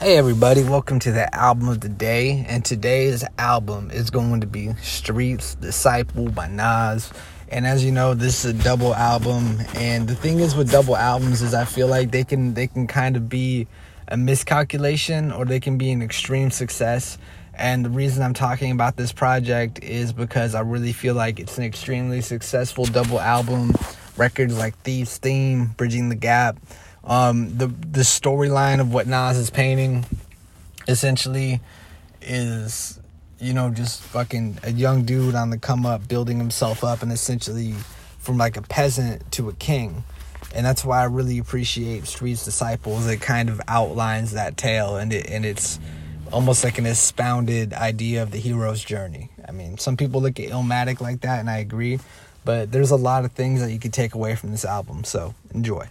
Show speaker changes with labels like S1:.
S1: Hey everybody, welcome to the album of the day. And today's album is going to be Street's Disciple by Nas. And as you know, this is a double album. And the thing is with double albums is I feel like they can they can kind of be a miscalculation or they can be an extreme success. And the reason I'm talking about this project is because I really feel like it's an extremely successful double album. Records like Thieves Theme, Bridging the Gap um, the the storyline of what Nas is painting essentially is you know just fucking a young dude on the come up building himself up and essentially from like a peasant to a king. And that's why I really appreciate Street's Disciples. It kind of outlines that tale and it and it's almost like an expounded idea of the hero's journey. I mean some people look at Illmatic like that and I agree but there's a lot of things that you could take away from this album so enjoy